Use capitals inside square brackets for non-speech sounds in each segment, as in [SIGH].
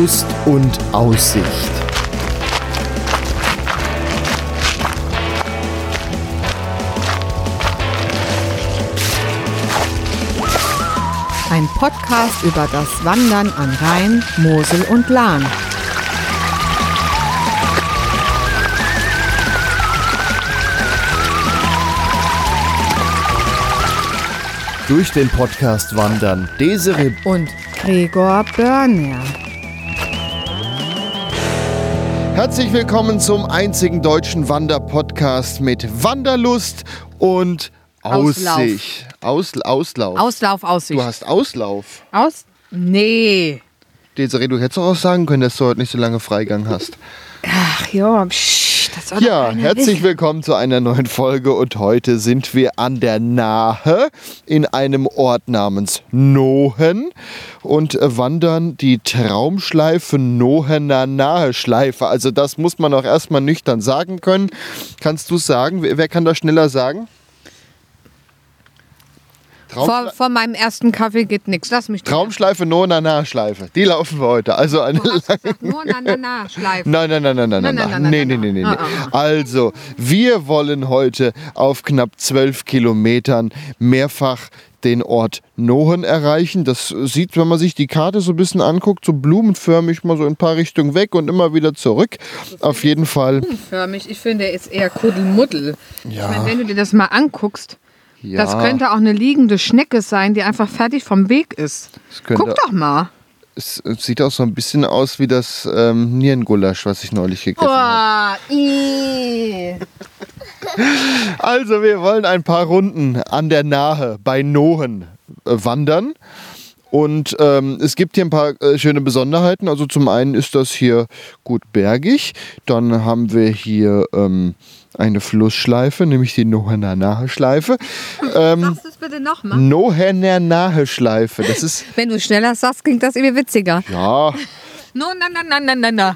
Wanderlust und Aussicht. Ein Podcast über das Wandern an Rhein, Mosel und Lahn. Durch den Podcast wandern Desiree Und Gregor Börner. Herzlich willkommen zum einzigen deutschen Wanderpodcast mit Wanderlust und Auslauf. Aussicht. Aus, Auslauf. Auslauf, Aussicht. du hast Auslauf. Aus? Nee. Desiree, du hättest auch sagen können, dass du heute nicht so lange Freigang hast. Ach ja, psch, das soll doch Ja, herzlich wissen. willkommen zu einer neuen Folge und heute sind wir an der Nahe in einem Ort namens Nohen und äh, wandern die Traumschleife Nohener Nahe-Schleife. Also das muss man auch erstmal nüchtern sagen können. Kannst du sagen, wer, wer kann das schneller sagen? Vor, vor meinem ersten Kaffee geht nichts. Lass mich Traumschleife Nohener Nahe-Schleife. Die laufen wir heute. Also eine na, na, na, Schleifen. Nein, nein, nein, nein, nein, nein, Nein, nein, nein, Also, wir wollen heute auf knapp zwölf Kilometern mehrfach den Ort Nohen erreichen. Das sieht, wenn man sich die Karte so ein bisschen anguckt, so blumenförmig mal so in ein paar Richtungen weg und immer wieder zurück. Auf jeden Fall. Förmig. Ich finde, er ist eher Kuddelmuddel. Ja. Ich meine, wenn du dir das mal anguckst, Ja, das könnte auch eine liegende Schnecke sein, die einfach fertig vom Weg ist. Guck doch mal. es sieht auch so ein bisschen aus wie das ähm, Nierengulasch, was ich neulich gegessen habe. Boah, ih. [LAUGHS] Also, wir wollen ein paar Runden an der Nahe bei Nohen äh, wandern. Und ähm, es gibt hier ein paar äh, schöne Besonderheiten. Also zum einen ist das hier gut bergig. Dann haben wir hier ähm, eine Flussschleife, nämlich die Nohener Nahe-Schleife. Ähm, Sagst du es bitte nochmal? Nohener Nahe-Schleife. Das ist, Wenn du schneller sagst, klingt das irgendwie witziger. ja, No, na, na, na, na, na, na.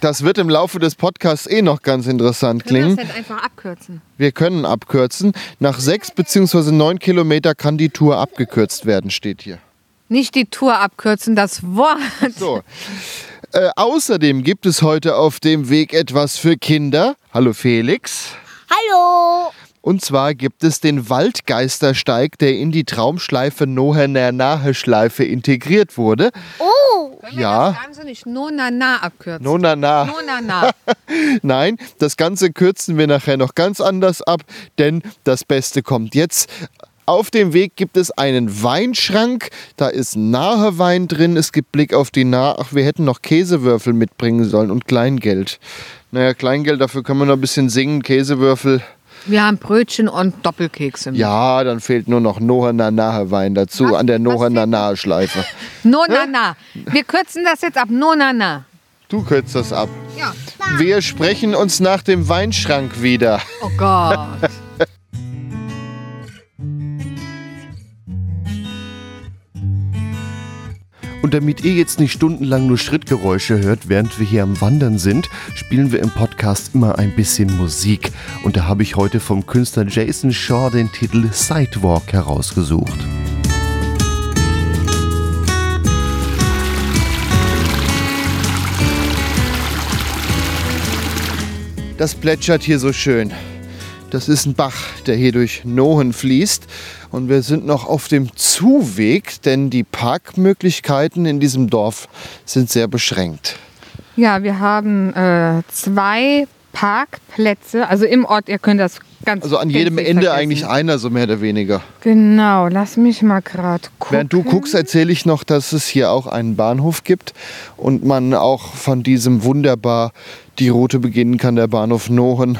das wird im Laufe des Podcasts eh noch ganz interessant Können wir klingen. das jetzt einfach abkürzen? Wir können abkürzen. Nach sechs bzw. neun Kilometer kann die Tour abgekürzt werden, steht hier. Nicht die Tour abkürzen, das Wort. So. Äh, außerdem gibt es heute auf dem Weg etwas für Kinder. Hallo Felix. Hallo! Und zwar gibt es den Waldgeistersteig, der in die Traumschleife Nohener Nahe-Schleife integriert wurde. Oh! Können wir Ja. das Ganze nicht no, na, na abkürzen? Nona na. No, na, na. [LAUGHS] Nein, das Ganze kürzen wir nachher noch ganz anders ab, denn das Beste kommt jetzt. Auf dem Weg gibt es einen Weinschrank, da ist Nahewein drin, es gibt Blick auf die Nahe. Ach, wir hätten noch Käsewürfel mitbringen sollen und Kleingeld. Naja, Kleingeld, dafür können wir noch ein bisschen singen, Käsewürfel. Wir haben Brötchen und Doppelkekse. mit. Ja, dann fehlt nur noch Nohener Nahewein dazu Was? an der Was Nohener fehlt noch? Nahe-Schleife. No, na, na. Wir kürzen das jetzt ab. No, na, na. Du kürzt das ab. Ja. Wir sprechen uns nach dem Weinschrank wieder. Oh Gott. [LAUGHS] Und damit ihr jetzt nicht stundenlang nur Schrittgeräusche hört, während wir hier am Wandern sind, spielen wir im Podcast immer ein bisschen Musik. Und da habe ich heute vom Künstler Jason Shaw den Titel Sidewalk herausgesucht. Das plätschert hier so schön. Das ist ein Bach, der hier durch Nohen fließt. Und wir sind noch auf dem Zuweg, denn die Parkmöglichkeiten in diesem Dorf sind sehr beschränkt. Ja, wir haben äh, zwei Parkplätze. Also im Ort, ihr könnt das ganz Also an jedem Ende vergessen. eigentlich einer, so mehr oder weniger. Genau, lass mich mal gerade gucken. Während du guckst, erzähle ich noch, dass es hier auch einen Bahnhof gibt und man auch von diesem wunderbar die Route beginnen kann, der Bahnhof Nohen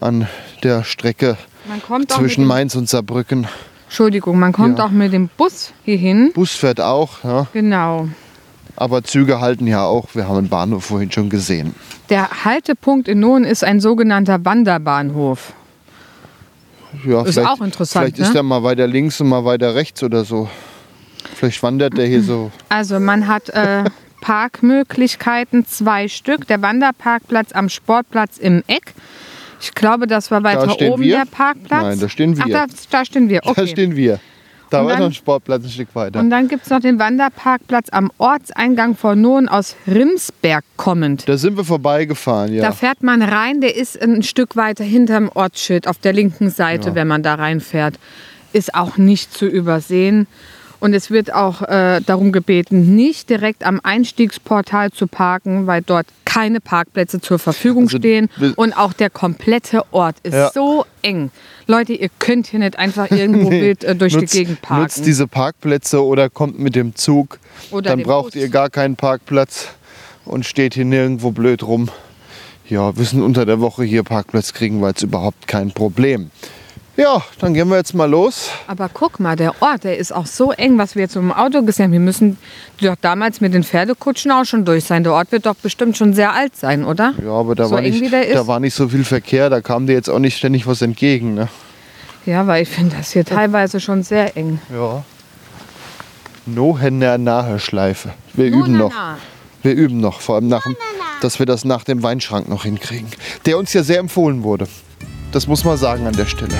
an der Strecke man kommt auch zwischen Mainz und Saarbrücken. Entschuldigung, man kommt Ja. auch mit dem Bus hierhin. Bus fährt auch, ja. Genau. aber Züge halten ja auch. Wir haben einen Bahnhof vorhin schon gesehen. Der Haltepunkt in Nohen ist ein sogenannter Wanderbahnhof. Ja, Ist vielleicht- auch interessant, Vielleicht ist ne? er mal weiter links und mal weiter rechts oder so. Vielleicht wandert der hier so. [CLEARS THROAT] Also man hat äh, [LAUGHS] Parkmöglichkeiten, zwei Stück. Der Wanderparkplatz am Sportplatz im Eck. Ich glaube, das war weiter stehen oben wir? der Parkplatz. Nein, da stehen wir. Ach, da, da stehen wir. Okay. Da stehen wir. Da Und war dann- noch ein Sportplatz ein Stück weiter. Und dann gibt es noch den Wanderparkplatz am Ortseingang von Nohn aus Rimsberg kommend. Da sind wir vorbeigefahren, ja. Da fährt man rein, der ist ein Stück weiter hinterm Ortsschild auf der linken Seite, Ja. wenn man da reinfährt. Ist auch nicht zu übersehen. Und es wird auch äh, darum gebeten, nicht direkt am Einstiegsportal zu parken, weil dort keine Parkplätze zur Verfügung Also, stehen. Und auch der komplette Ort ist Ja. so eng. Leute, ihr könnt hier nicht einfach irgendwo [LAUGHS] Nee. wild äh, durch Nutzt- die Gegend parken. Nutzt diese Parkplätze oder kommt mit dem Zug. Oder Dann braucht Bus. ihr gar keinen Parkplatz und steht hier nirgendwo blöd rum. Ja, wir sind unter der Woche hier Parkplatz kriegen wir jetzt überhaupt kein Problem. Ja, dann gehen wir jetzt mal los. Aber guck mal, der Ort, der ist auch so eng, was wir jetzt im Auto gesehen haben. Wir müssen doch damals mit den Pferdekutschen auch schon durch sein. Der Ort wird doch bestimmt schon sehr alt sein, oder? Ja, aber da, So war nicht, da war nicht so viel Verkehr, da kam dir jetzt auch nicht ständig was entgegen. Ne? Ja, weil ich finde das hier teilweise schon sehr eng. Ja. Nohener nahe Schleife. Wir Nur üben na, noch. na. Wir üben noch, vor allem nach dem, dass wir das nach dem Weinschrank noch hinkriegen. Der uns ja sehr empfohlen wurde. Das muss man sagen an der Stelle.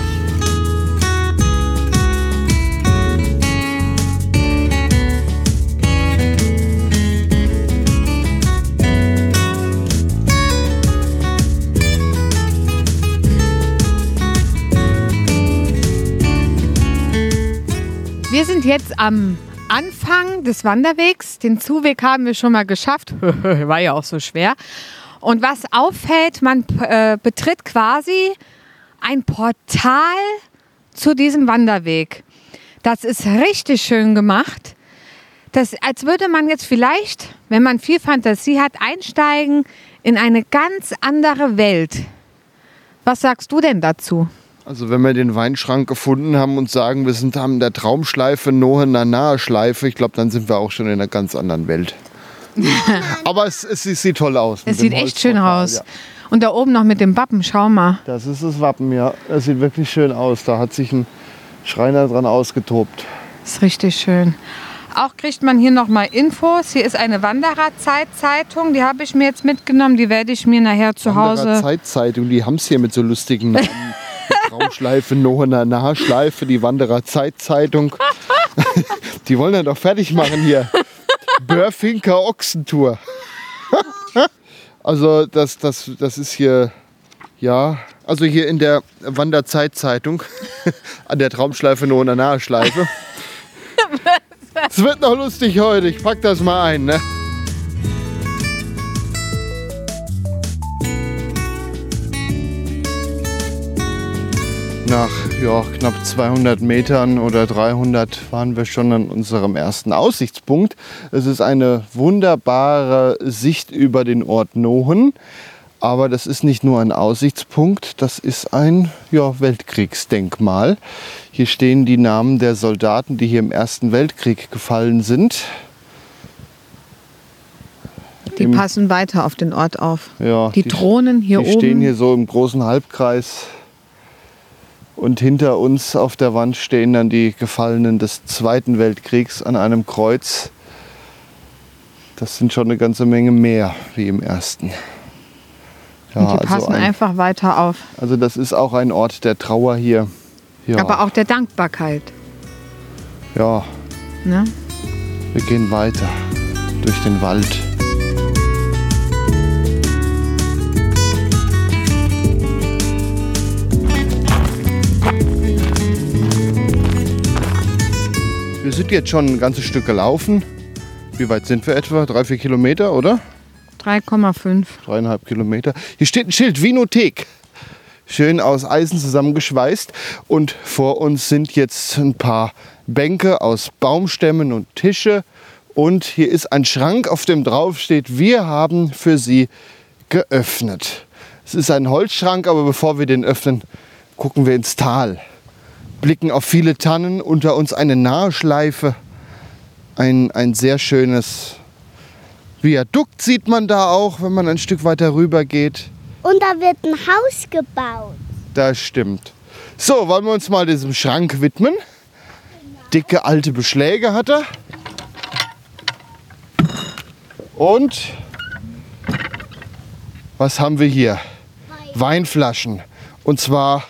Wir sind jetzt am Anfang des Wanderwegs. Den Zuweg haben wir schon mal geschafft. [LAUGHS] War ja auch so schwer. Und was auffällt, man äh, betritt quasi ein Portal zu diesem Wanderweg. Das ist richtig schön gemacht. Das, als würde man jetzt vielleicht, wenn man viel Fantasie hat, einsteigen in eine ganz andere Welt. Was sagst du denn dazu? Also wenn wir den Weinschrank gefunden haben und sagen, wir sind an der Traumschleife, Nohener nahe Schleife, ich glaube, dann sind wir auch schon in einer ganz anderen Welt. [LAUGHS] Aber es, es, sieht toll aus. Es sieht echt schön aus. Ja. Und da oben noch mit dem Wappen, schau mal. Das ist das Wappen, ja. Das sieht wirklich schön aus. Da hat sich ein Schreiner dran ausgetobt. Ist richtig schön. Auch kriegt man hier noch mal Infos. Hier ist eine Wandererzeitzeitung, die habe ich mir jetzt mitgenommen. Die werde ich mir nachher zu Hause. Zeitzeitung, die haben es hier mit so lustigen Namen. [LAUGHS] Traumschleife, Nohener Nahschleife, die Wanderer Zeitzeitung. [LAUGHS] die wollen ja doch fertig machen hier. Börfinker Ochsentour. [LAUGHS] also das, das, das ist hier, ja, also hier in der Wanderzeitzeitung [LAUGHS] an der Traumschleife Nohener Nahschleife. [LAUGHS] Es wird noch lustig heute, ich pack das mal ein, ne? Nach ja, knapp 200 Metern oder 300 waren wir schon an unserem ersten Aussichtspunkt. Es ist eine wunderbare Sicht über den Ort Nohen. Aber das ist nicht nur ein Aussichtspunkt, das ist ein ja, Weltkriegsdenkmal. Hier stehen die Namen der Soldaten, die hier im Ersten Weltkrieg gefallen sind. Die Im- passen weiter auf den Ort auf. Ja, Die Drohnen hier die oben. stehen hier so im großen Halbkreis. Und hinter uns auf der Wand stehen dann die Gefallenen des Zweiten Weltkriegs an einem Kreuz. Das sind schon eine ganze Menge mehr wie im Ersten. Ja, Und die also, passen ein, einfach weiter auf. also das ist auch ein Ort der Trauer hier. Ja, Aber auch der Dankbarkeit. ja, Ne? wir gehen weiter durch den Wald. Wir sind jetzt schon ein ganzes Stück gelaufen. Wie weit sind wir etwa? Drei, vier Kilometer, oder? 3,5. Dreieinhalb Kilometer. Hier steht ein Schild, Vinothek. Schön aus Eisen zusammengeschweißt. Und vor uns sind jetzt ein paar Bänke aus Baumstämmen und Tische. Und hier ist ein Schrank, auf dem drauf steht, wir haben für Sie geöffnet. Es ist ein Holzschrank, aber bevor wir den öffnen, gucken wir ins Tal. Blicken auf viele Tannen, unter uns eine Naheschleife. Ein, ein sehr schönes Viadukt sieht man da auch, wenn man ein Stück weiter rüber geht. Und da wird ein Haus gebaut. Das stimmt. So, wollen wir uns mal diesem Schrank widmen? Dicke alte Beschläge hat er. Und was haben wir hier? Weinflaschen. Und zwar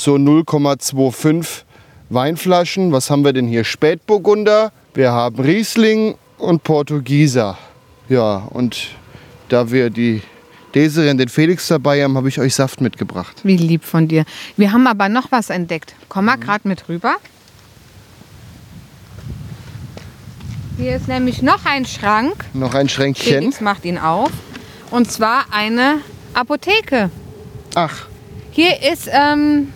so 0,25 Weinflaschen. Was haben wir denn hier? Spätburgunder, wir haben Riesling und Portugieser. Ja, und da wir die Desiree und den Felix dabei haben, habe ich euch Saft mitgebracht. Wie lieb von dir. Wir haben aber noch was entdeckt. Komm mal gerade mit rüber. Hier ist nämlich noch ein Schrank. Noch ein Schränkchen. Felix macht ihn auf. Und zwar eine Apotheke. Ach, Hier ist ähm,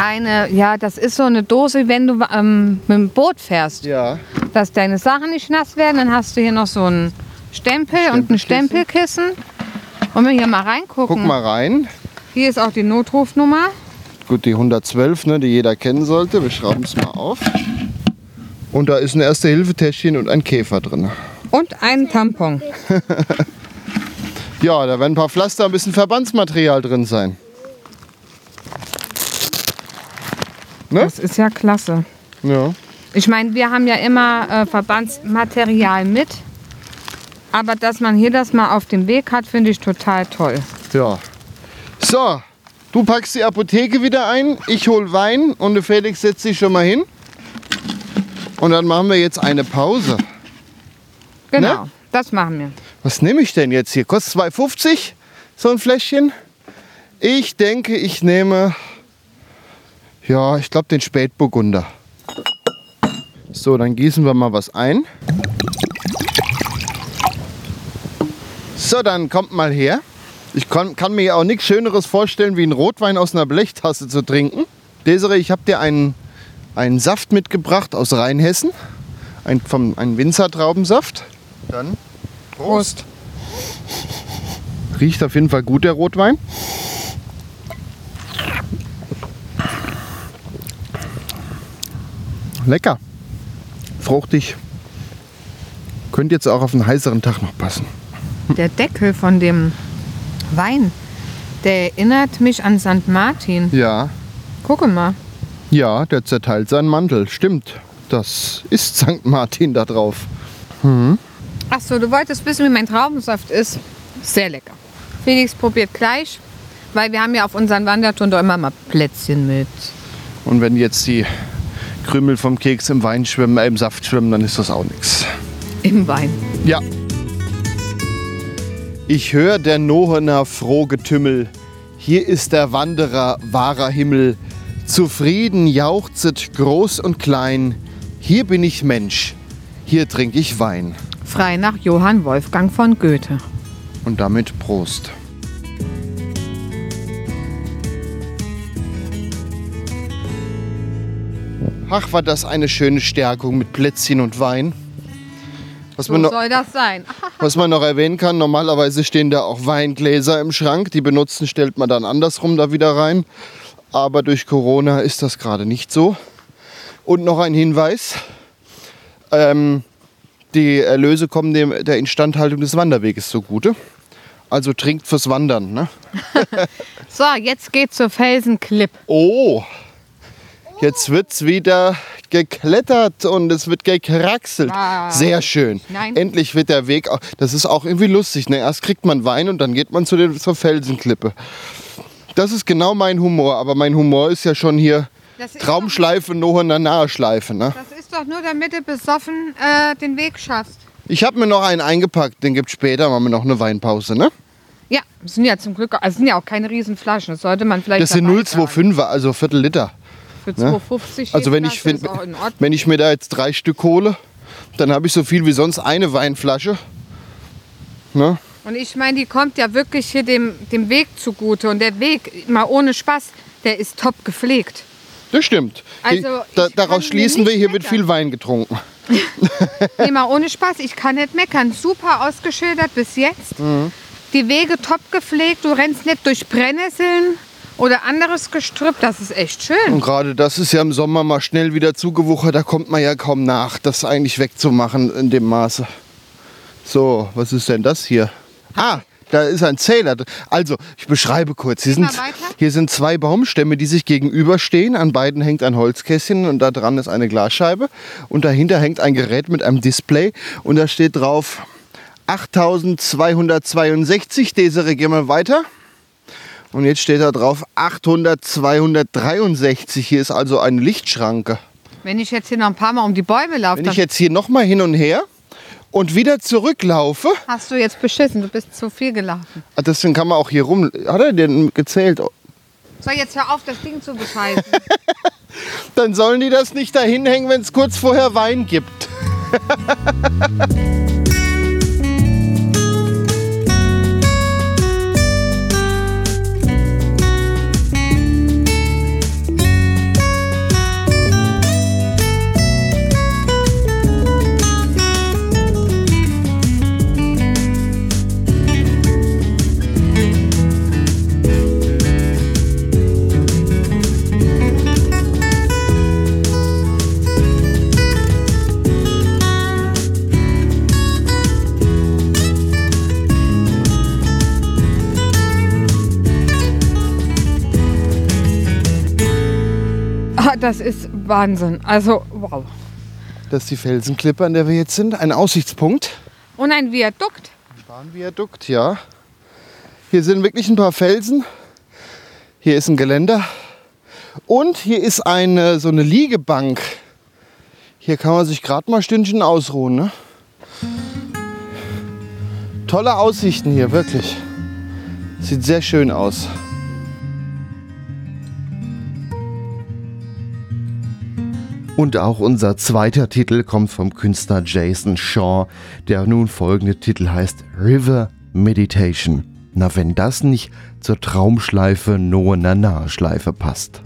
eine, ja, das ist so eine Dose, wenn du ähm, mit dem Boot fährst, ja. dass deine Sachen nicht nass werden. Dann hast du hier noch so einen Stempel und ein Stempelkissen. Stempelkissen. Wollen wir hier mal reingucken? Guck mal rein. Hier ist auch die Notrufnummer. Gut, die 112, ne, die jeder kennen sollte. Wir schrauben es mal auf. Und da ist ein Erste-Hilfe-Täschchen und ein Käfer drin. Und ein Tampon. [LAUGHS] Ja, da werden ein paar Pflaster, ein bisschen Verbandsmaterial drin sein. Ne? Das ist ja klasse. Ja. Ich meine, wir haben ja immer äh, Verbandsmaterial mit. Aber dass man hier das mal auf dem Weg hat, finde ich total toll. Ja. So, du packst die Apotheke wieder ein, ich hol Wein und der Felix setzt sich schon mal hin. Und dann machen wir jetzt eine Pause. Genau, Ne? das machen wir. Was nehme ich denn jetzt hier? Kostet 2,50 so ein Fläschchen? Ich denke, ich nehme, ja, ich glaube den Spätburgunder. So, dann gießen wir mal was ein. So, dann kommt mal her. Ich kann, kann mir ja auch nichts Schöneres vorstellen, wie einen Rotwein aus einer Blechtasse zu trinken. Desiree, ich habe dir einen, einen Saft mitgebracht aus Rheinhessen. Ein, vom, einen Winzertraubensaft. Dann Prost. Riecht auf jeden Fall gut, der Rotwein. Lecker. Fruchtig. Könnte jetzt auch auf einen heißeren Tag noch passen. Der Deckel von dem Wein, der erinnert mich an St. Martin. Ja, Gucke mal. ja, der zerteilt seinen Mantel. Stimmt. Das ist St. Martin da drauf. Achso, du wolltest wissen, wie mein Traubensaft ist. Sehr lecker. Felix probiert gleich, weil wir haben ja auf unseren Wandertouren doch immer mal Plätzchen mit. Und wenn jetzt die Krümel vom Keks im Wein schwimmen, äh, im Saft schwimmen, dann ist das auch nichts. Im Wein. Ja. Ich höre der Nohener froh Getümmel. Hier ist der Wanderer wahrer Himmel. Zufrieden jauchzet groß und klein. Hier bin ich Mensch. Hier trink ich Wein. Frei nach Johann Wolfgang von Goethe. Und damit Prost. Ach, war das eine schöne Stärkung mit Plätzchen und Wein. Was So man noch, soll das sein. [LAUGHS] Was man noch erwähnen kann, normalerweise stehen da auch Weingläser im Schrank. Die benutzten stellt man dann andersrum da wieder rein. Aber durch Corona ist das gerade nicht so. Und noch ein Hinweis. Ähm, die Erlöse kommen dem, der Instandhaltung des Wanderweges zugute. Also trinkt fürs Wandern. Ne? [LAUGHS] So, jetzt geht's zur Felsenklipp. Oh, jetzt wird's wieder geklettert und es wird gekraxelt. Ah. Sehr schön. Nein. Endlich wird der Weg. Das ist auch irgendwie lustig. Ne? Erst kriegt man Wein und dann geht man zu den, zur Felsenklippe. Das ist genau mein Humor. Aber mein Humor ist ja schon hier Das ist Traumschleife, Nohener Naheschleife. Ne? Das ist doch nur, damit du besoffen äh, den Weg schaffst. Ich habe mir noch einen eingepackt. Den gibt später. Machen wir noch eine Weinpause. Ne? Ja, das sind ja zum Glück, also sind ja auch keine Riesenflaschen. Das sollte man vielleicht Das sind dabei tragen. 0,25er, also Viertel Liter. Für 2,50 Also wenn ich, find, wenn ich mir da jetzt drei Stück hole, dann habe ich so viel wie sonst eine Weinflasche. Ne? Und ich meine, die kommt ja wirklich hier dem, dem Weg zugute. Und der Weg, mal ohne Spaß, der ist top gepflegt. Das stimmt. Also, da, daraus schließen wir, hier wird viel Wein getrunken. [LAUGHS] Nee, mal ohne Spaß, ich kann nicht meckern. Super ausgeschildert bis jetzt. Mhm. Die Wege top gepflegt, du rennst nicht durch Brennnesseln oder anderes Gestrüpp. Das ist echt schön. Und gerade das ist ja im Sommer mal schnell wieder zugewuchert, da kommt man ja kaum nach, das eigentlich wegzumachen in dem Maße. So, was ist denn das hier? Ah, da ist ein Zähler. Also, ich beschreibe kurz. Hier sind, hier sind zwei Baumstämme, die sich gegenüberstehen. An beiden hängt ein Holzkästchen und da dran ist eine Glasscheibe. Und dahinter hängt ein Gerät mit einem Display und da steht drauf 8262. Desiree, geh mal weiter. Und jetzt steht da drauf 800, 263. Hier ist also eine Lichtschranke. Wenn ich jetzt hier noch ein paar Mal um die Bäume laufe, Wenn ich jetzt hier nochmal hin und her und wieder zurücklaufe, hast du jetzt beschissen. Du bist zu viel gelaufen. ah, deswegen kann man auch hier rum. Hat er denn gezählt? So, jetzt hör auf, das Ding zu bescheißen. [LAUGHS] Dann sollen die das nicht dahin hängen, wenn es kurz vorher Wein gibt. [LAUGHS] das ist Wahnsinn. Also, wow. Das ist die Felsenklippe, an der wir jetzt sind. Ein Aussichtspunkt. Und ein Viadukt. Bahnviadukt, ja. Hier sind wirklich ein paar Felsen. Hier ist ein Geländer. Und hier ist eine, so eine Liegebank. Hier kann man sich gerade mal ein Stündchen ausruhen. Ne? Tolle Aussichten hier, wirklich. Sieht sehr schön aus. Und auch unser zweiter Titel kommt vom Künstler Jason Shaw. Der nun folgende Titel heißt River Meditation. Na, wenn das nicht zur Traumschleife Noah Nana Schleife passt.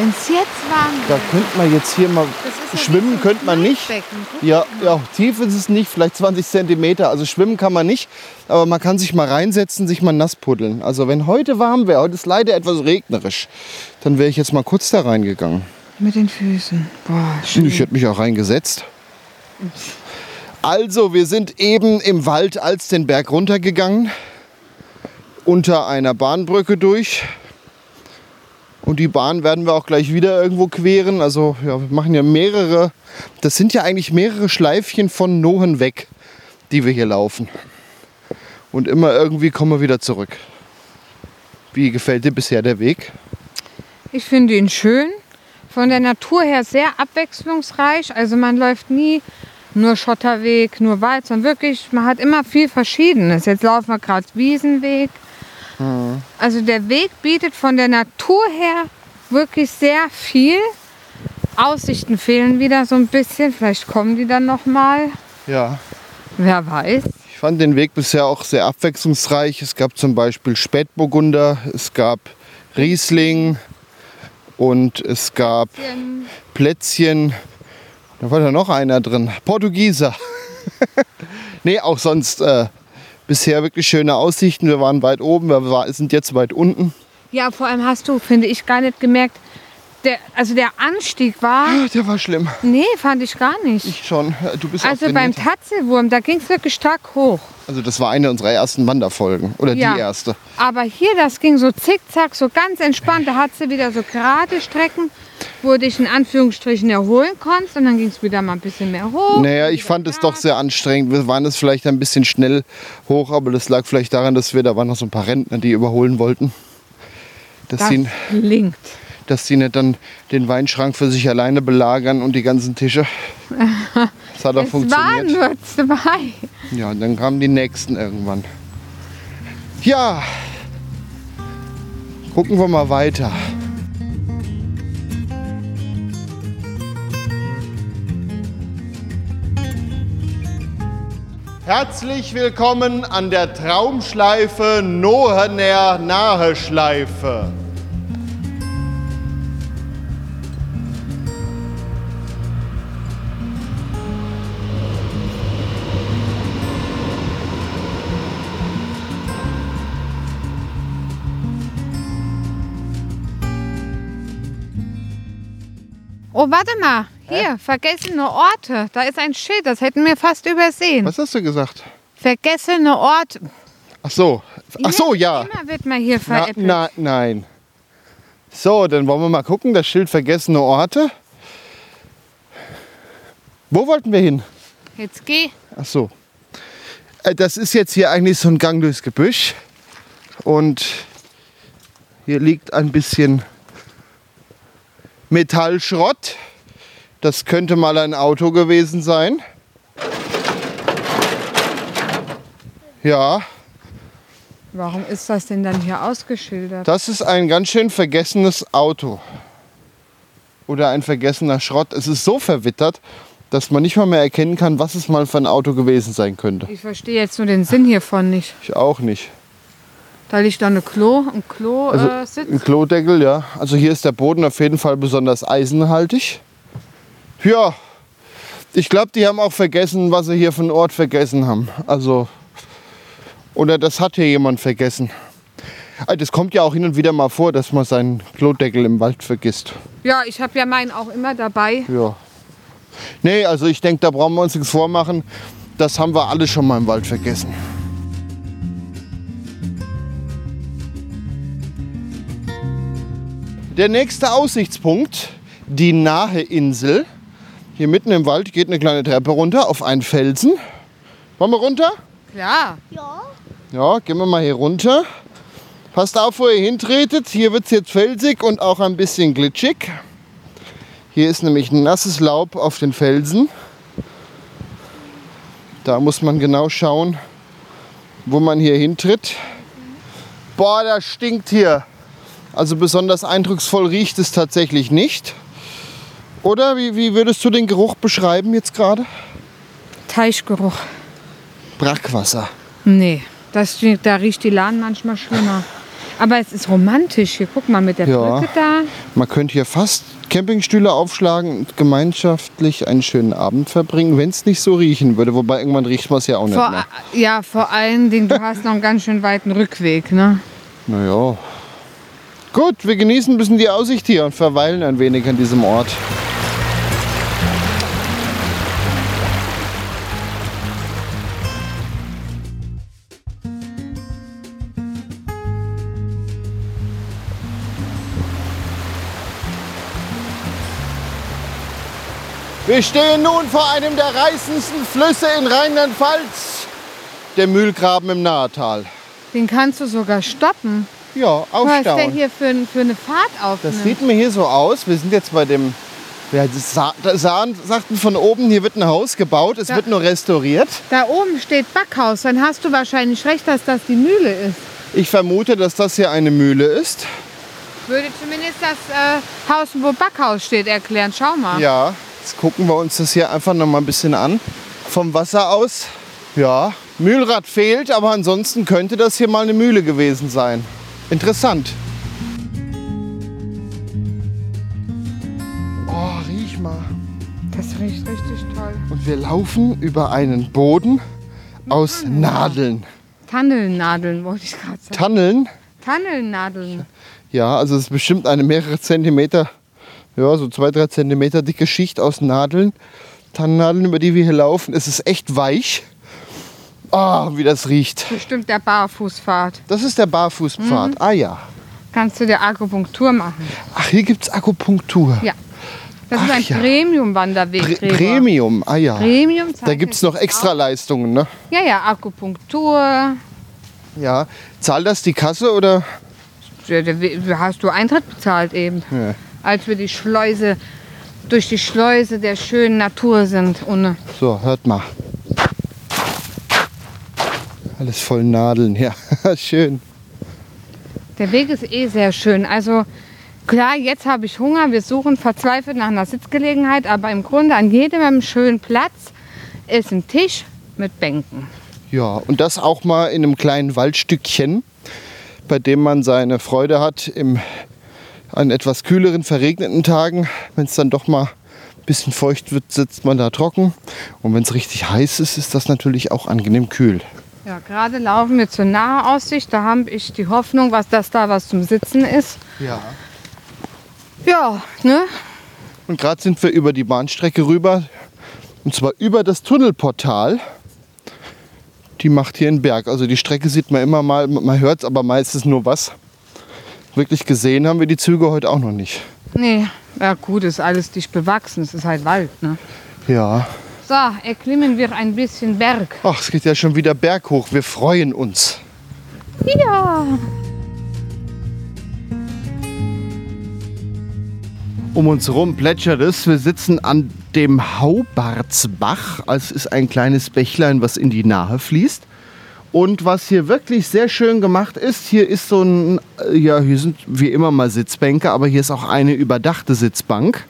Wenn es jetzt warm da wäre. könnte man jetzt hier mal ja schwimmen, könnte man nicht. Ja, ja, tief ist es nicht, vielleicht 20 Zentimeter. Also schwimmen kann man nicht, aber man kann sich mal reinsetzen, sich mal nass puddeln. Also wenn heute warm wäre, heute ist leider etwas regnerisch, dann wäre ich jetzt mal kurz da reingegangen. Mit den Füßen. Boah, schön. Ich hätte mich auch reingesetzt. Also, wir sind eben im Wald als den Berg runtergegangen, unter einer Bahnbrücke durch. Und die Bahn werden wir auch gleich wieder irgendwo queren. Also, ja, wir machen ja mehrere. Das sind ja eigentlich mehrere Schleifchen von Nohen weg, die wir hier laufen. Und immer irgendwie kommen wir wieder zurück. Wie gefällt dir bisher der Weg? Ich finde ihn schön. Von der Natur her sehr abwechslungsreich. Also man läuft nie nur Schotterweg, nur Wald, sondern wirklich, man hat immer viel Verschiedenes. Jetzt laufen wir gerade Wiesenweg. Also der Weg bietet von der Natur her wirklich sehr viel. Aussichten fehlen wieder so ein bisschen. Vielleicht kommen die dann noch mal. Ja. Wer weiß. Ich fand den Weg bisher auch sehr abwechslungsreich. Es gab zum Beispiel Spätburgunder, es gab Riesling und es gab Plätzchen. Da war da noch einer drin. Portugieser. [LAUGHS] nee, auch sonst äh, bisher wirklich schöne Aussichten. Wir waren weit oben, wir sind jetzt weit unten. Ja, vor allem hast du, finde ich, gar nicht gemerkt, der, also der Anstieg war, Ah, Der war schlimm. nee, fand ich gar nicht. Ich schon. Du bist Also beim. Tatzelwurm, da ging es wirklich stark hoch. Also das war eine unserer ersten Wanderfolgen. Oder Ja. die erste. Aber hier, das ging so zickzack, so ganz entspannt. Da hat sie wieder so gerade Strecken, wo du dich in Anführungsstrichen erholen konntest. Und dann ging es wieder mal ein bisschen mehr hoch. Naja, ich fand es doch sehr anstrengend. Wir waren es vielleicht ein bisschen schnell hoch, aber das lag vielleicht daran, dass wir, da waren noch so ein paar Rentner, die überholen wollten. Das sie, linkt. Dass sie nicht dann den Weinschrank für sich alleine belagern und die ganzen Tische. Das hat auch [LAUGHS] Es waren funktioniert. nur zwei. Ja, und dann kamen die nächsten irgendwann. Ja, gucken wir mal weiter. Herzlich willkommen an der Traumschleife Nohener Naheschleife. Oh, warte mal. Hier, vergessene Orte. Da ist ein Schild, das hätten wir fast übersehen. Was hast du gesagt? Vergessene Orte. Ach so. Ach so, ja. Immer wird man hier Na, veräppelt. na, nein. So, dann wollen wir mal gucken. Das Schild vergessene Orte. Wo wollten wir hin? Jetzt geh. Ach so. Äh, Das ist jetzt hier eigentlich so ein Gang durchs Gebüsch. Und hier liegt ein bisschen Metallschrott. Das könnte mal ein Auto gewesen sein. Ja, Warum ist das denn dann hier ausgeschildert? das ist ein ganz schön vergessenes Auto. Oder ein vergessener Schrott. Es ist so verwittert, dass man nicht mal mehr erkennen kann, was es mal für ein Auto gewesen sein könnte. Ich verstehe jetzt nur den Sinn hiervon nicht. Ich auch nicht. Da liegt da eine Klo, ein Klo Also äh, Sitz. ein Klodeckel, ja. Also hier ist der Boden auf jeden Fall besonders eisenhaltig. Ja, ich glaube, die haben auch vergessen, was sie hier einen Ort vergessen haben. Also, oder das hat hier jemand vergessen. Ah, Das kommt ja auch hin und wieder mal vor, dass man seinen Klodeckel im Wald vergisst. Ja, ich habe ja meinen auch immer dabei. Ja. Nee, also ich denke, da brauchen wir uns nichts vormachen. Das haben wir alle schon mal im Wald vergessen. Der nächste Aussichtspunkt, die Nahe Insel. Hier mitten im Wald geht eine kleine Treppe runter auf einen Felsen. Wollen wir runter? Klar. Ja. Ja, gehen wir mal hier runter. Passt auf, wo ihr hintretet. Hier wird es jetzt felsig und auch ein bisschen glitschig. Hier ist nämlich nasses Laub auf den Felsen. Da muss man genau schauen, wo man hier hintritt. Boah, das stinkt hier. Also besonders eindrucksvoll riecht es tatsächlich nicht. Oder wie, wie würdest du den Geruch beschreiben jetzt gerade? Teichgeruch. Brackwasser. Nee, das, da riecht die Lahn manchmal schlimmer. Aber es ist romantisch hier. Guck mal mit der Ja. Brücke da. Man könnte hier fast Campingstühle aufschlagen und gemeinschaftlich einen schönen Abend verbringen, wenn es nicht so riechen würde. Wobei irgendwann riecht man es ja auch nicht Vor, mehr. ja, vor allen Dingen, du hast noch einen ganz schön weiten Rückweg. Ne? Naja. Gut, wir genießen ein bisschen die Aussicht hier und verweilen ein wenig an diesem Ort. Wir stehen nun vor einem der reißendsten Flüsse in Rheinland-Pfalz, der Mühlgraben im Nahetal. Den kannst du sogar stoppen. Ja, Was der aufstauen. hier für, für eine Fahrt Das aufnimmt. sieht mir hier so aus. Wir sind jetzt bei dem. Ja, das Sa da sahen, sagten von oben, hier wird ein Haus gebaut, es Ja. wird nur restauriert. Da oben steht Backhaus. Dann hast du wahrscheinlich recht, dass das die Mühle ist. Ich vermute, dass das hier eine Mühle ist. Würde zumindest das äh, Haus, wo Backhaus steht, erklären. Schau mal. Ja, jetzt gucken wir uns das hier einfach noch mal ein bisschen an. Vom Wasser aus. Ja, Mühlrad fehlt, aber ansonsten könnte das hier mal eine Mühle gewesen sein. Interessant. Oh, riech mal. Das riecht richtig toll. Und wir laufen über einen Boden aus Nadeln. Tannelnadeln wollte ich gerade sagen. Tanneln. Tannelnadeln. Ja, also es ist bestimmt eine mehrere Zentimeter, ja, so zwei, drei Zentimeter dicke Schicht aus Nadeln. Tannennadeln, über die wir hier laufen. Es ist echt weich. Ah, wie das riecht. Bestimmt der Barfußfahrt. Das ist der Barfußpfad. Mhm. Ah ja. Kannst du dir Akupunktur machen. Ach, hier gibt es Akupunktur. Ja. Das ist Ach ein ja. Premium-Wanderweg. Pre Premium. Ah ja. Premium Da gibt es noch extra Leistungen, ne? Ja, ja, Akupunktur. Ja. Zahlt das die Kasse oder? Ja, Hast du Eintritt bezahlt eben. Ja. Als wir die Schleuse, durch die Schleuse der schönen Natur sind. Ohne So, hört mal. Alles voll Nadeln, ja. [LAUGHS] Schön. Der Weg ist eh sehr schön. Also klar, jetzt habe ich Hunger. Wir suchen verzweifelt nach einer Sitzgelegenheit, aber im Grunde an jedem schönen Platz ist ein Tisch mit Bänken. Ja, und das auch mal in einem kleinen Waldstückchen, bei dem man seine Freude hat im, an etwas kühleren, verregneten Tagen. Wenn es dann doch mal ein bisschen feucht wird, sitzt man da trocken. Und wenn es richtig heiß ist, ist das natürlich auch angenehm kühl. Ja, gerade laufen wir zur Nahaussicht. Da habe ich die Hoffnung, was, dass da was zum Sitzen ist. Ja. Ja, ne? Und gerade sind wir über die Bahnstrecke rüber. Und zwar über das Tunnelportal. Die macht hier einen Berg. Also die Strecke sieht man immer mal, man hört es aber meistens nur was. Wirklich gesehen haben wir die Züge heute auch noch nicht. Nee, ja gut, ist alles dicht bewachsen. Es ist halt Wald, ne? Ja. So, erklimmen wir ein bisschen Berg. Ach, es geht ja schon wieder berghoch. Wir freuen uns. Ja. Um uns herum plätschert es. Wir sitzen an dem Haubartsbach. Es ist ein kleines Bächlein, was in die Nahe fließt. Und was hier wirklich sehr schön gemacht ist, hier ist so ein, äh, ja, hier sind wie immer mal Sitzbänke, aber hier ist auch eine überdachte Sitzbank.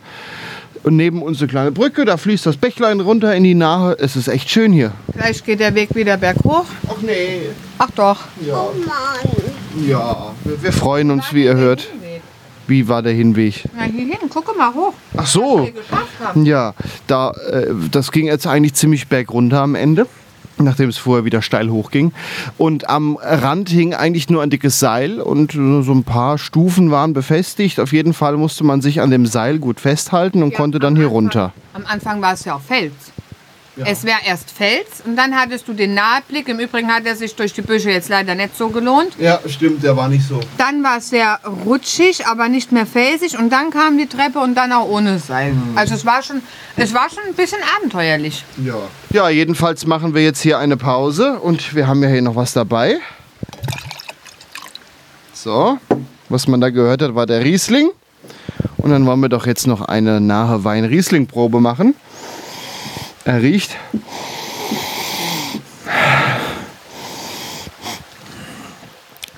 Und neben uns eine kleine Brücke, da fließt das Bächlein runter in die Nahe. Es ist echt schön hier. Gleich geht der Weg wieder berghoch. Ach nee. Ach doch. Ja, Oh Mann. ja. Wir, wir freuen uns, wie ihr hört. Wie war der Hinweg? Na, hier hin, gucke mal hoch. Ach so. Was wir geschafft haben. Ja, da, äh, das ging jetzt eigentlich ziemlich bergunter am Ende, nachdem es vorher wieder steil hochging. Und am Rand hing eigentlich nur ein dickes Seil und äh, so ein paar Stufen waren befestigt. Auf jeden Fall musste man sich an dem Seil gut festhalten und Ja, konnte dann hier Anfang- runter. Am Anfang war es ja auch Fels. Es wäre erst Fels und dann hattest du den Naheblick. Im Übrigen hat er sich durch die Büsche jetzt leider nicht so gelohnt. Ja, stimmt, der war nicht so. Dann war es sehr rutschig, aber nicht mehr felsig. Und dann kam die Treppe und dann auch ohne Seil. Also es war, schon, es war schon ein bisschen abenteuerlich. Ja. ja, jedenfalls machen wir jetzt hier eine Pause und wir haben ja hier noch was dabei. So, was man da gehört hat, war der Riesling. Und dann wollen wir doch jetzt noch eine nahe Wein-Riesling-Probe machen. Er riecht.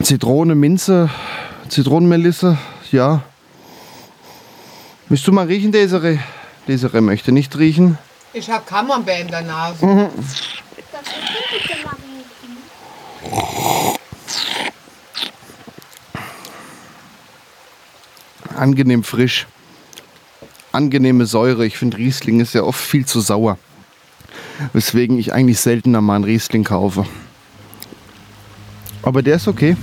Zitrone, Minze, Zitronenmelisse, ja. Willst du mal riechen, Desiree? Desiree möchte nicht riechen. Ich habe Camembert in der Nase. Riechen. angenehm frisch. Angenehme Säure. Ich finde Riesling ist ja oft viel zu sauer. Weswegen ich eigentlich seltener mal einen Riesling kaufe. Aber der ist okay.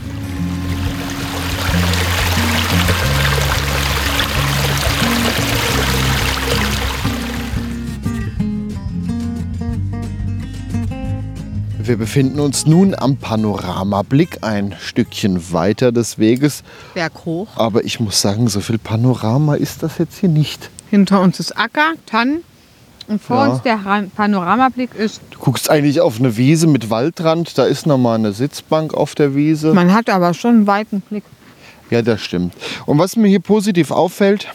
Wir befinden uns nun am Panoramablick, ein Stückchen weiter des Weges. Berg hoch. Aber ich muss sagen, so viel Panorama ist das jetzt hier nicht. Hinter uns ist Acker, Tannen. Und vor Ja. uns der Ra- Panoramablick ist. Du guckst eigentlich auf eine Wiese mit Waldrand. Da ist nochmal eine Sitzbank auf der Wiese. Man hat aber schon einen weiten Blick. Ja, das stimmt. Und was mir hier positiv auffällt,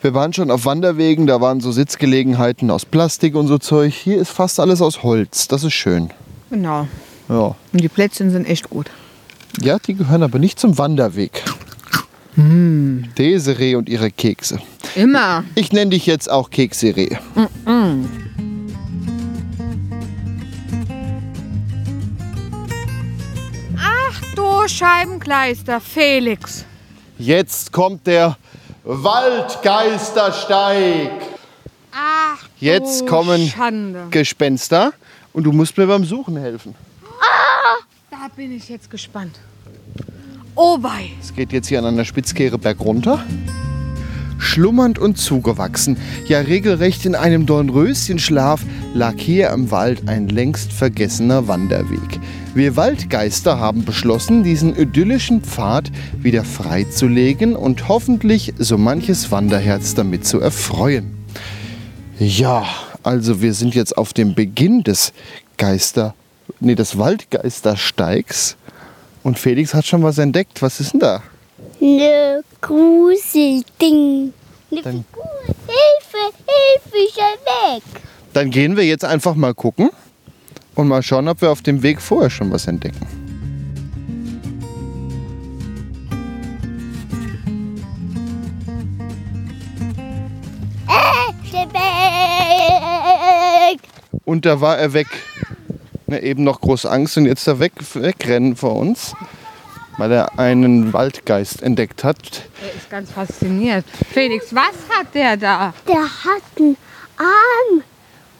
wir waren schon auf Wanderwegen, da waren so Sitzgelegenheiten aus Plastik und so Zeug. Hier ist fast alles aus Holz. Das ist schön. Genau. Ja. Und die Plätzchen sind echt gut. Ja, die gehören aber nicht zum Wanderweg. Hm. Desiree und ihre Kekse. Immer. Ich nenne dich jetzt auch Keksiree. Du Scheibenkleister, Felix. Jetzt kommt der Waldgeistersteig. Ach, Jetzt du kommen Schande. Gespenster und du musst mir beim Suchen helfen. Da bin ich jetzt gespannt. Oh wei. Es geht jetzt hier an einer Spitzkehre bergunter. Schlummernd und zugewachsen, ja regelrecht in einem Dornröschenschlaf, lag hier im Wald ein längst vergessener Wanderweg. Wir Waldgeister haben beschlossen, diesen idyllischen Pfad wieder freizulegen und hoffentlich so manches Wanderherz damit zu erfreuen. Ja, also wir sind jetzt auf dem Beginn des Geister, nee, des Waldgeistersteigs und Felix hat schon was entdeckt. Was ist denn da? Ne Gruselding. Ne Dann- Figur. Hilfe, Hilfe, ich weg. Dann gehen wir jetzt einfach mal gucken und mal schauen, ob wir auf dem Weg vorher schon was entdecken. Schnell weg. Und da war er weg. Ne, eben noch große Angst und jetzt da weg, wegrennen vor uns, weil er einen Waldgeist entdeckt hat. Er ist ganz fasziniert. Felix, was hat der da? Der hat einen Arm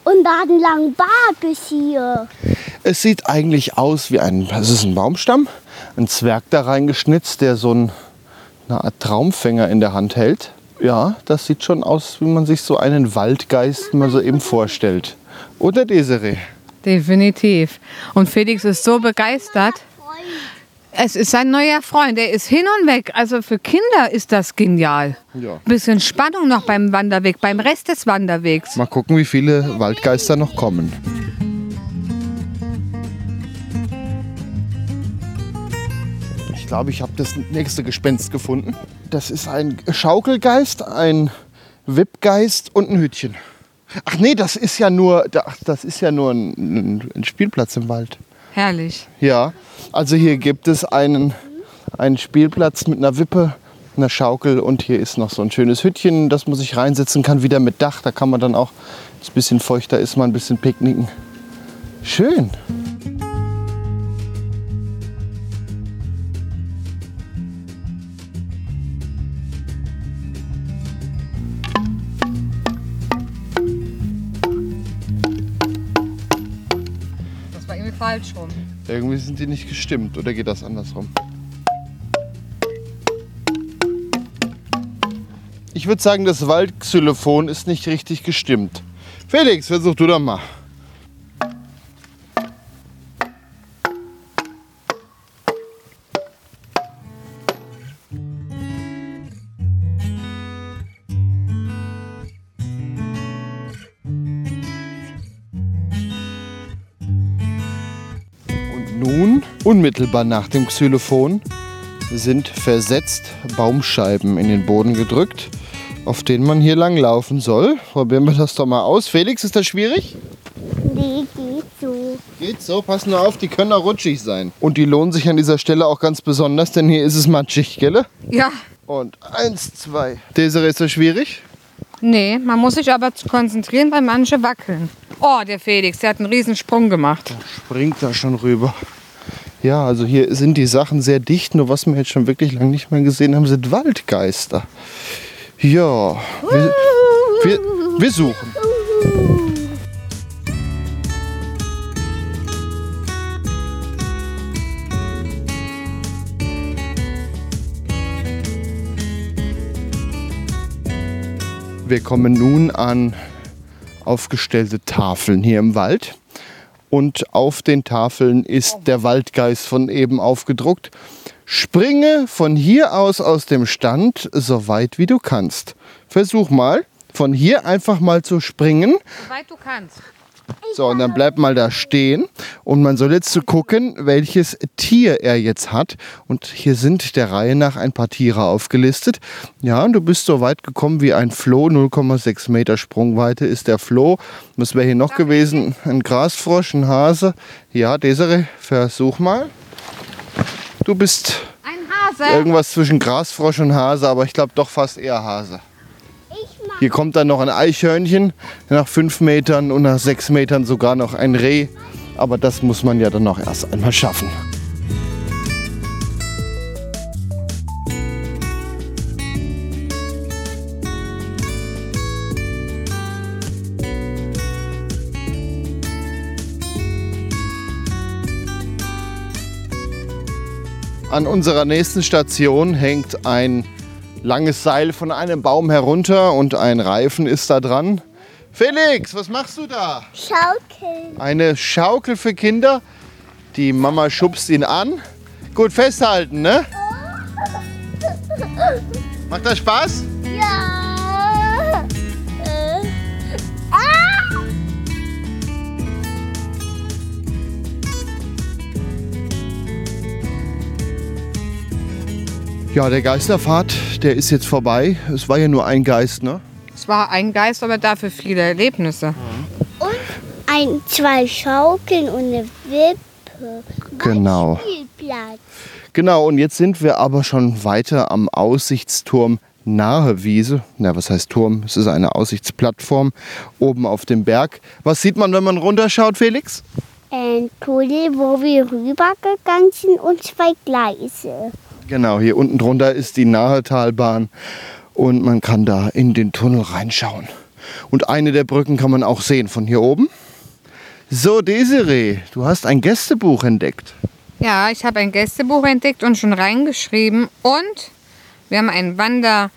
und da hat einen langen Bart bis hier. Es sieht eigentlich aus wie ein, es ist ein Baumstamm, ein Zwerg da reingeschnitzt, der so ein, eine Art Traumfänger in der Hand hält. Ja, das sieht schon aus, wie man sich so einen Waldgeist mal so eben vorstellt. Oder Desiree? Definitiv. Und Felix ist so begeistert. Es ist sein neuer Freund. Er ist hin und weg. Also für Kinder ist das genial. Ja. Bisschen Spannung noch beim Wanderweg, beim Rest des Wanderwegs. Mal gucken, wie viele Waldgeister noch kommen. Ich glaube, ich habe das nächste Gespenst gefunden. Das ist ein Schaukelgeist, ein Wippgeist und ein Hütchen. Ach nee, das ist ja nur, ach, das ist ja nur ein, ein Spielplatz im Wald. Herrlich. Ja, also hier gibt es einen, einen Spielplatz mit einer Wippe, einer Schaukel und hier ist noch so ein schönes Hütchen, das man sich reinsetzen kann, wieder mit Dach. Da kann man dann auch, wenn es ein bisschen feuchter ist, mal ein bisschen picknicken. Schön. Falsch rum. Irgendwie sind die nicht gestimmt oder geht das andersrum? Ich würde sagen, das Waldxylophon ist nicht richtig gestimmt. Felix, versuch du doch mal. Unmittelbar nach dem Xylophon, sind versetzt Baumscheiben in den Boden gedrückt, auf denen man hier langlaufen soll. Probieren wir das doch mal aus. Felix, ist das schwierig? Nee, geht so. Geht so, pass nur auf, die können auch rutschig sein. Und die lohnen sich an dieser Stelle auch ganz besonders, denn hier ist es matschig, gell? Ja. Und eins, zwei. Desiree, ist das schwierig? Nee, man muss sich aber konzentrieren, weil manche wackeln. Oh, der Felix, der hat einen Riesensprung gemacht. Springt da schon rüber. Ja, also hier sind die Sachen sehr dicht, nur was wir jetzt schon wirklich lange nicht mehr gesehen haben, sind Waldgeister. Ja, wir, wir, wir suchen. Wir kommen nun an aufgestellte Tafeln hier im Wald. Und auf den Tafeln ist der Waldgeist von eben aufgedruckt. Springe von hier aus aus dem Stand so weit wie du kannst. Versuch mal, von hier einfach mal zu springen. Soweit du kannst. So, und dann bleibt mal da stehen. Und man soll jetzt so gucken, welches Tier er jetzt hat. Und hier sind der Reihe nach ein paar Tiere aufgelistet. Ja, und du bist so weit gekommen wie ein Floh. 0,6 Meter Sprungweite ist der Floh. Was wäre hier noch gewesen? Ein Grasfrosch, ein Hase. Ja, Desiree, versuch mal. Du bist Ein Hase. irgendwas zwischen Grasfrosch und Hase, aber ich glaube doch fast eher Hase. Hier kommt dann noch ein Eichhörnchen nach fünf Metern und nach sechs Metern sogar noch ein Reh. Aber das muss man ja dann noch erst einmal schaffen. An unserer nächsten Station hängt ein langes Seil von einem Baum herunter und ein Reifen ist da dran. Felix, was machst du da? Schaukeln. Eine Schaukel für Kinder. Die Mama schubst ihn an. Gut festhalten, ne? [LAUGHS] Macht das Spaß? Ja. Ja, der Geisterfahrt, der ist jetzt vorbei. Es war ja nur ein Geist, ne? Es war ein Geist, aber dafür viele Erlebnisse. Und ein, zwei Schaukeln und eine Wippe. Genau. Spielplatz. Genau, und jetzt sind wir aber schon weiter am Aussichtsturm Nahe Wiese. Na, was heißt Turm? Es ist eine Aussichtsplattform oben auf dem Berg. Was sieht man, wenn man runterschaut, Felix? Ein Tunnel, wo wir rübergegangen sind und zwei Gleise. Genau, hier unten drunter ist die Nahetalbahn und man kann da in den Tunnel reinschauen. Und eine der Brücken kann man auch sehen von hier oben. So, Desiree, du hast ein Gästebuch entdeckt. Ja, ich habe ein Gästebuch entdeckt und schon reingeschrieben. Und wir haben einen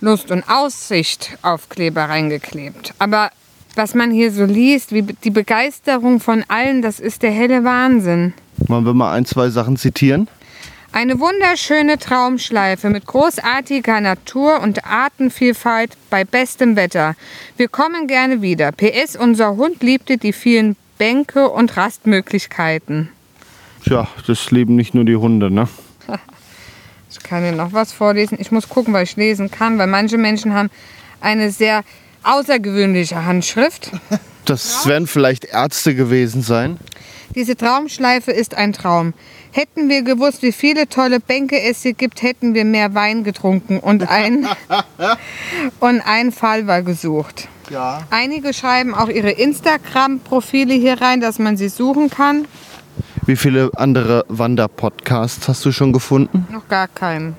Lust und Aussicht Aufkleber reingeklebt. Aber was man hier so liest, wie die Begeisterung von allen, das ist der helle Wahnsinn. Wollen wir mal ein, zwei Sachen zitieren? Eine wunderschöne Traumschleife mit großartiger Natur und Artenvielfalt bei bestem Wetter. Wir kommen gerne wieder. PS, unser Hund liebte die vielen Bänke und Rastmöglichkeiten. Tja, das lieben nicht nur die Hunde, ne? [LAUGHS] Ich kann dir noch was vorlesen. Ich muss gucken, was ich lesen kann, weil manche Menschen haben eine sehr außergewöhnliche Handschrift. Das werden vielleicht Ärzte gewesen sein. Diese Traumschleife ist ein Traum. Hätten wir gewusst, wie viele tolle Bänke es hier gibt, hätten wir mehr Wein getrunken und ein, [LAUGHS] und ein Fall war gesucht. Ja. Einige schreiben auch ihre Instagram-Profile hier rein, dass man sie suchen kann. Wie viele andere Wanderpodcasts hast du schon gefunden? Noch gar keinen.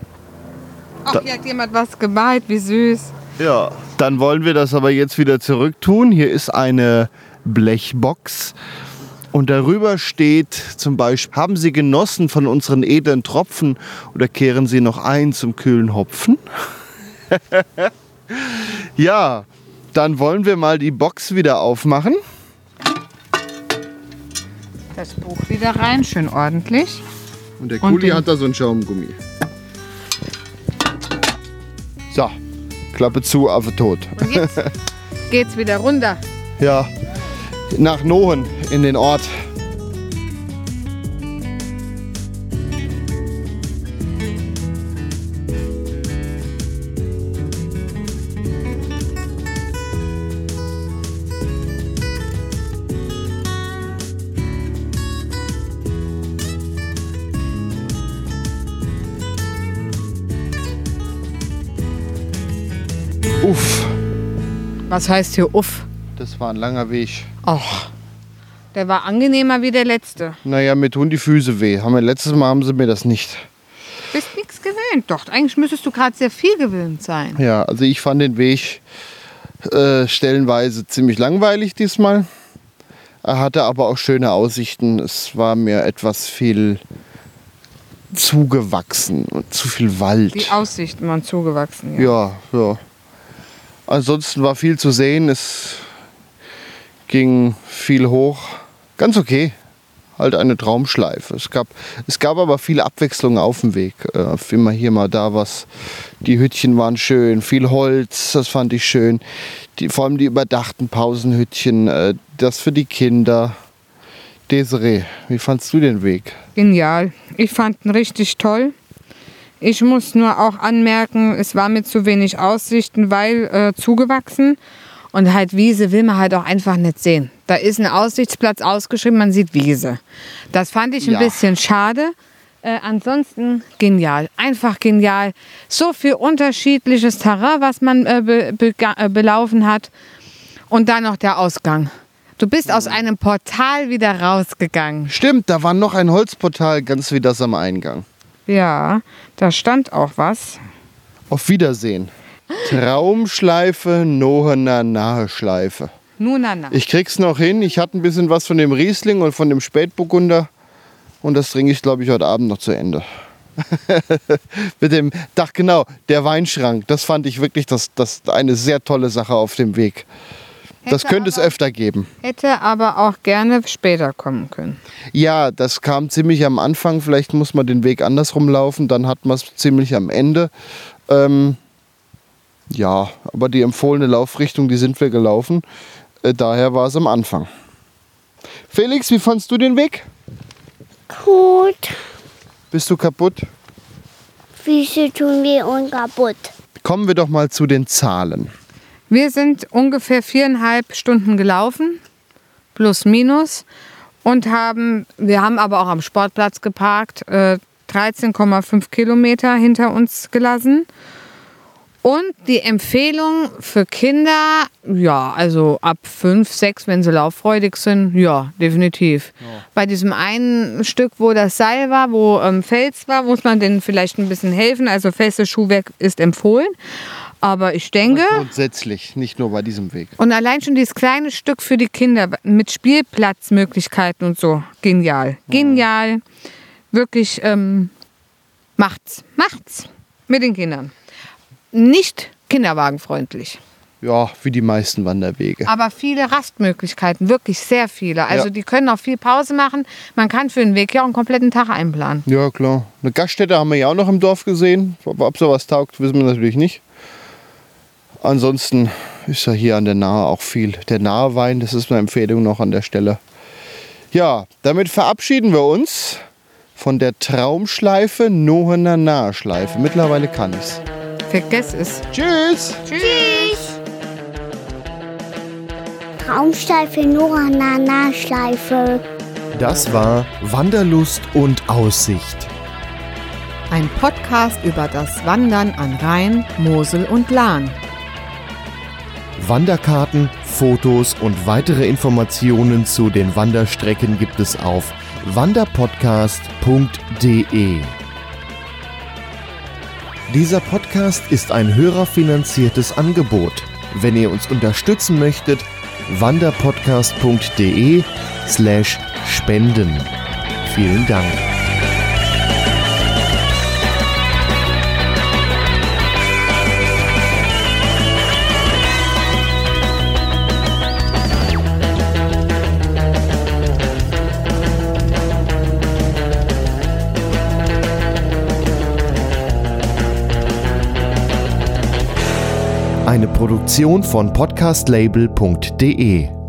Ach, hier hat jemand was gemalt, wie süß. Ja. Dann wollen wir das aber jetzt wieder zurücktun. Hier ist eine Blechbox. Und darüber steht zum Beispiel, haben Sie genossen von unseren edlen Tropfen oder kehren Sie noch ein zum kühlen Hopfen? [LAUGHS] ja, dann wollen wir mal die Box wieder aufmachen. Das Buch wieder rein, schön ordentlich. Und der Kuli hat da so ein Schaumgummi. So, Klappe zu, Affe tot. Und jetzt [LAUGHS] geht's wieder runter. Ja, nach Nohen in den Ort. Uff, Was heißt hier uff? Das war ein langer Weg. Och, der war angenehmer wie der letzte. Naja, mir tun die Füße weh. Haben wir letztes Mal haben sie mir das nicht. Bist nichts gewöhnt. Doch, eigentlich müsstest du gerade sehr viel gewöhnt sein. Ja, also ich fand den Weg äh, stellenweise ziemlich langweilig diesmal. Er hatte aber auch schöne Aussichten. Es war mir etwas viel zugewachsen und zu viel Wald. Die Aussichten waren zugewachsen. Ja. Ja, ja. Ansonsten war viel zu sehen. Es ging viel hoch. Ganz okay. Halt eine Traumschleife. Es gab, es gab aber viel Abwechslung auf dem Weg. Äh, immer hier mal da was. Die Hütchen waren schön. Viel Holz, das fand ich schön. Die, vor allem die überdachten Pausenhütchen. Äh, das für die Kinder. Desiree, wie fandst du den Weg? Genial. Ich fand ihn richtig toll. Ich muss nur auch anmerken, es war mit zu wenig Aussichten, weil äh, zugewachsen. Und halt Wiese will man halt auch einfach nicht sehen. Da ist ein Aussichtsplatz ausgeschrieben, man sieht Wiese. Das fand ich ein Ja. bisschen schade. Äh, ansonsten genial, einfach genial. So viel unterschiedliches Terrain, was man äh, be, bega- äh, belaufen hat. Und dann noch der Ausgang. Du bist aus einem Portal wieder rausgegangen. Stimmt, da war noch ein Holzportal, ganz wie das am Eingang. Ja, da stand auch was. Auf Wiedersehen. Traumschleife, Nohener Naheschleife. Nun, na, na. Ich krieg's noch hin. Ich hatte ein bisschen was von dem Riesling und von dem Spätburgunder. Und das trinke ich, glaube ich, heute Abend noch zu Ende. [LAUGHS] Mit dem, ach genau, der Weinschrank. Das fand ich wirklich das, das eine sehr tolle Sache auf dem Weg. Das Hätte könnte es aber- öfter geben. Hätte aber auch gerne später kommen können. Ja, das kam ziemlich am Anfang. Vielleicht muss man den Weg andersrum laufen. Dann hat man es ziemlich am Ende. Ähm, ja, aber die empfohlene Laufrichtung, die sind wir gelaufen. Äh, daher war es am Anfang. Felix, wie fandst du den Weg? Gut. Bist du kaputt? Füße tun weh und kaputt. Kommen wir doch mal zu den Zahlen. Wir sind ungefähr viereinhalb Stunden gelaufen, plus minus, und haben, wir haben aber auch am Sportplatz geparkt, äh, 13,5 Kilometer hinter uns gelassen. Und die Empfehlung für Kinder, ja, also ab 5, 6, wenn sie lauffreudig sind, ja, definitiv. Bei diesem einen Stück, wo das Seil war, wo ähm, Fels war, muss man denen vielleicht ein bisschen helfen. Also festes Schuhwerk ist empfohlen. Aber ich denke, Grundsätzlich, nicht nur bei diesem Weg. und allein schon dieses kleine Stück für die Kinder mit Spielplatzmöglichkeiten und so, genial. Genial. Wirklich, ähm, macht's. Macht's. Mit den Kindern. Nicht kinderwagenfreundlich. Ja, wie die meisten Wanderwege. Aber viele Rastmöglichkeiten, wirklich sehr viele. Also Ja. die können auch viel Pause machen. Man kann für den Weg ja auch einen kompletten Tag einplanen. Ja, klar. Eine Gaststätte haben wir ja auch noch im Dorf gesehen. Ob sowas taugt, wissen wir natürlich nicht. Ansonsten ist ja hier an der Nahe auch viel. Der Nahe Wein, das ist eine Empfehlung noch an der Stelle. Ja, damit verabschieden wir uns von der Traumschleife Nohener Nahschleife. Mittlerweile kann ich's. Vergiss es. Tschüss! Traumschleife, Nora, Nana, Schleife. Das war Wanderlust und Aussicht. Ein Podcast über das Wandern an Rhein, Mosel und Lahn. Wanderkarten, Fotos und weitere Informationen zu den Wanderstrecken gibt es auf wanderpodcast.de. Dieser Podcast ist ein hörerfinanziertes Angebot. Wenn ihr uns unterstützen möchtet, wanderpodcast.de slash spenden. Vielen Dank. Eine Produktion von podcastlabel.de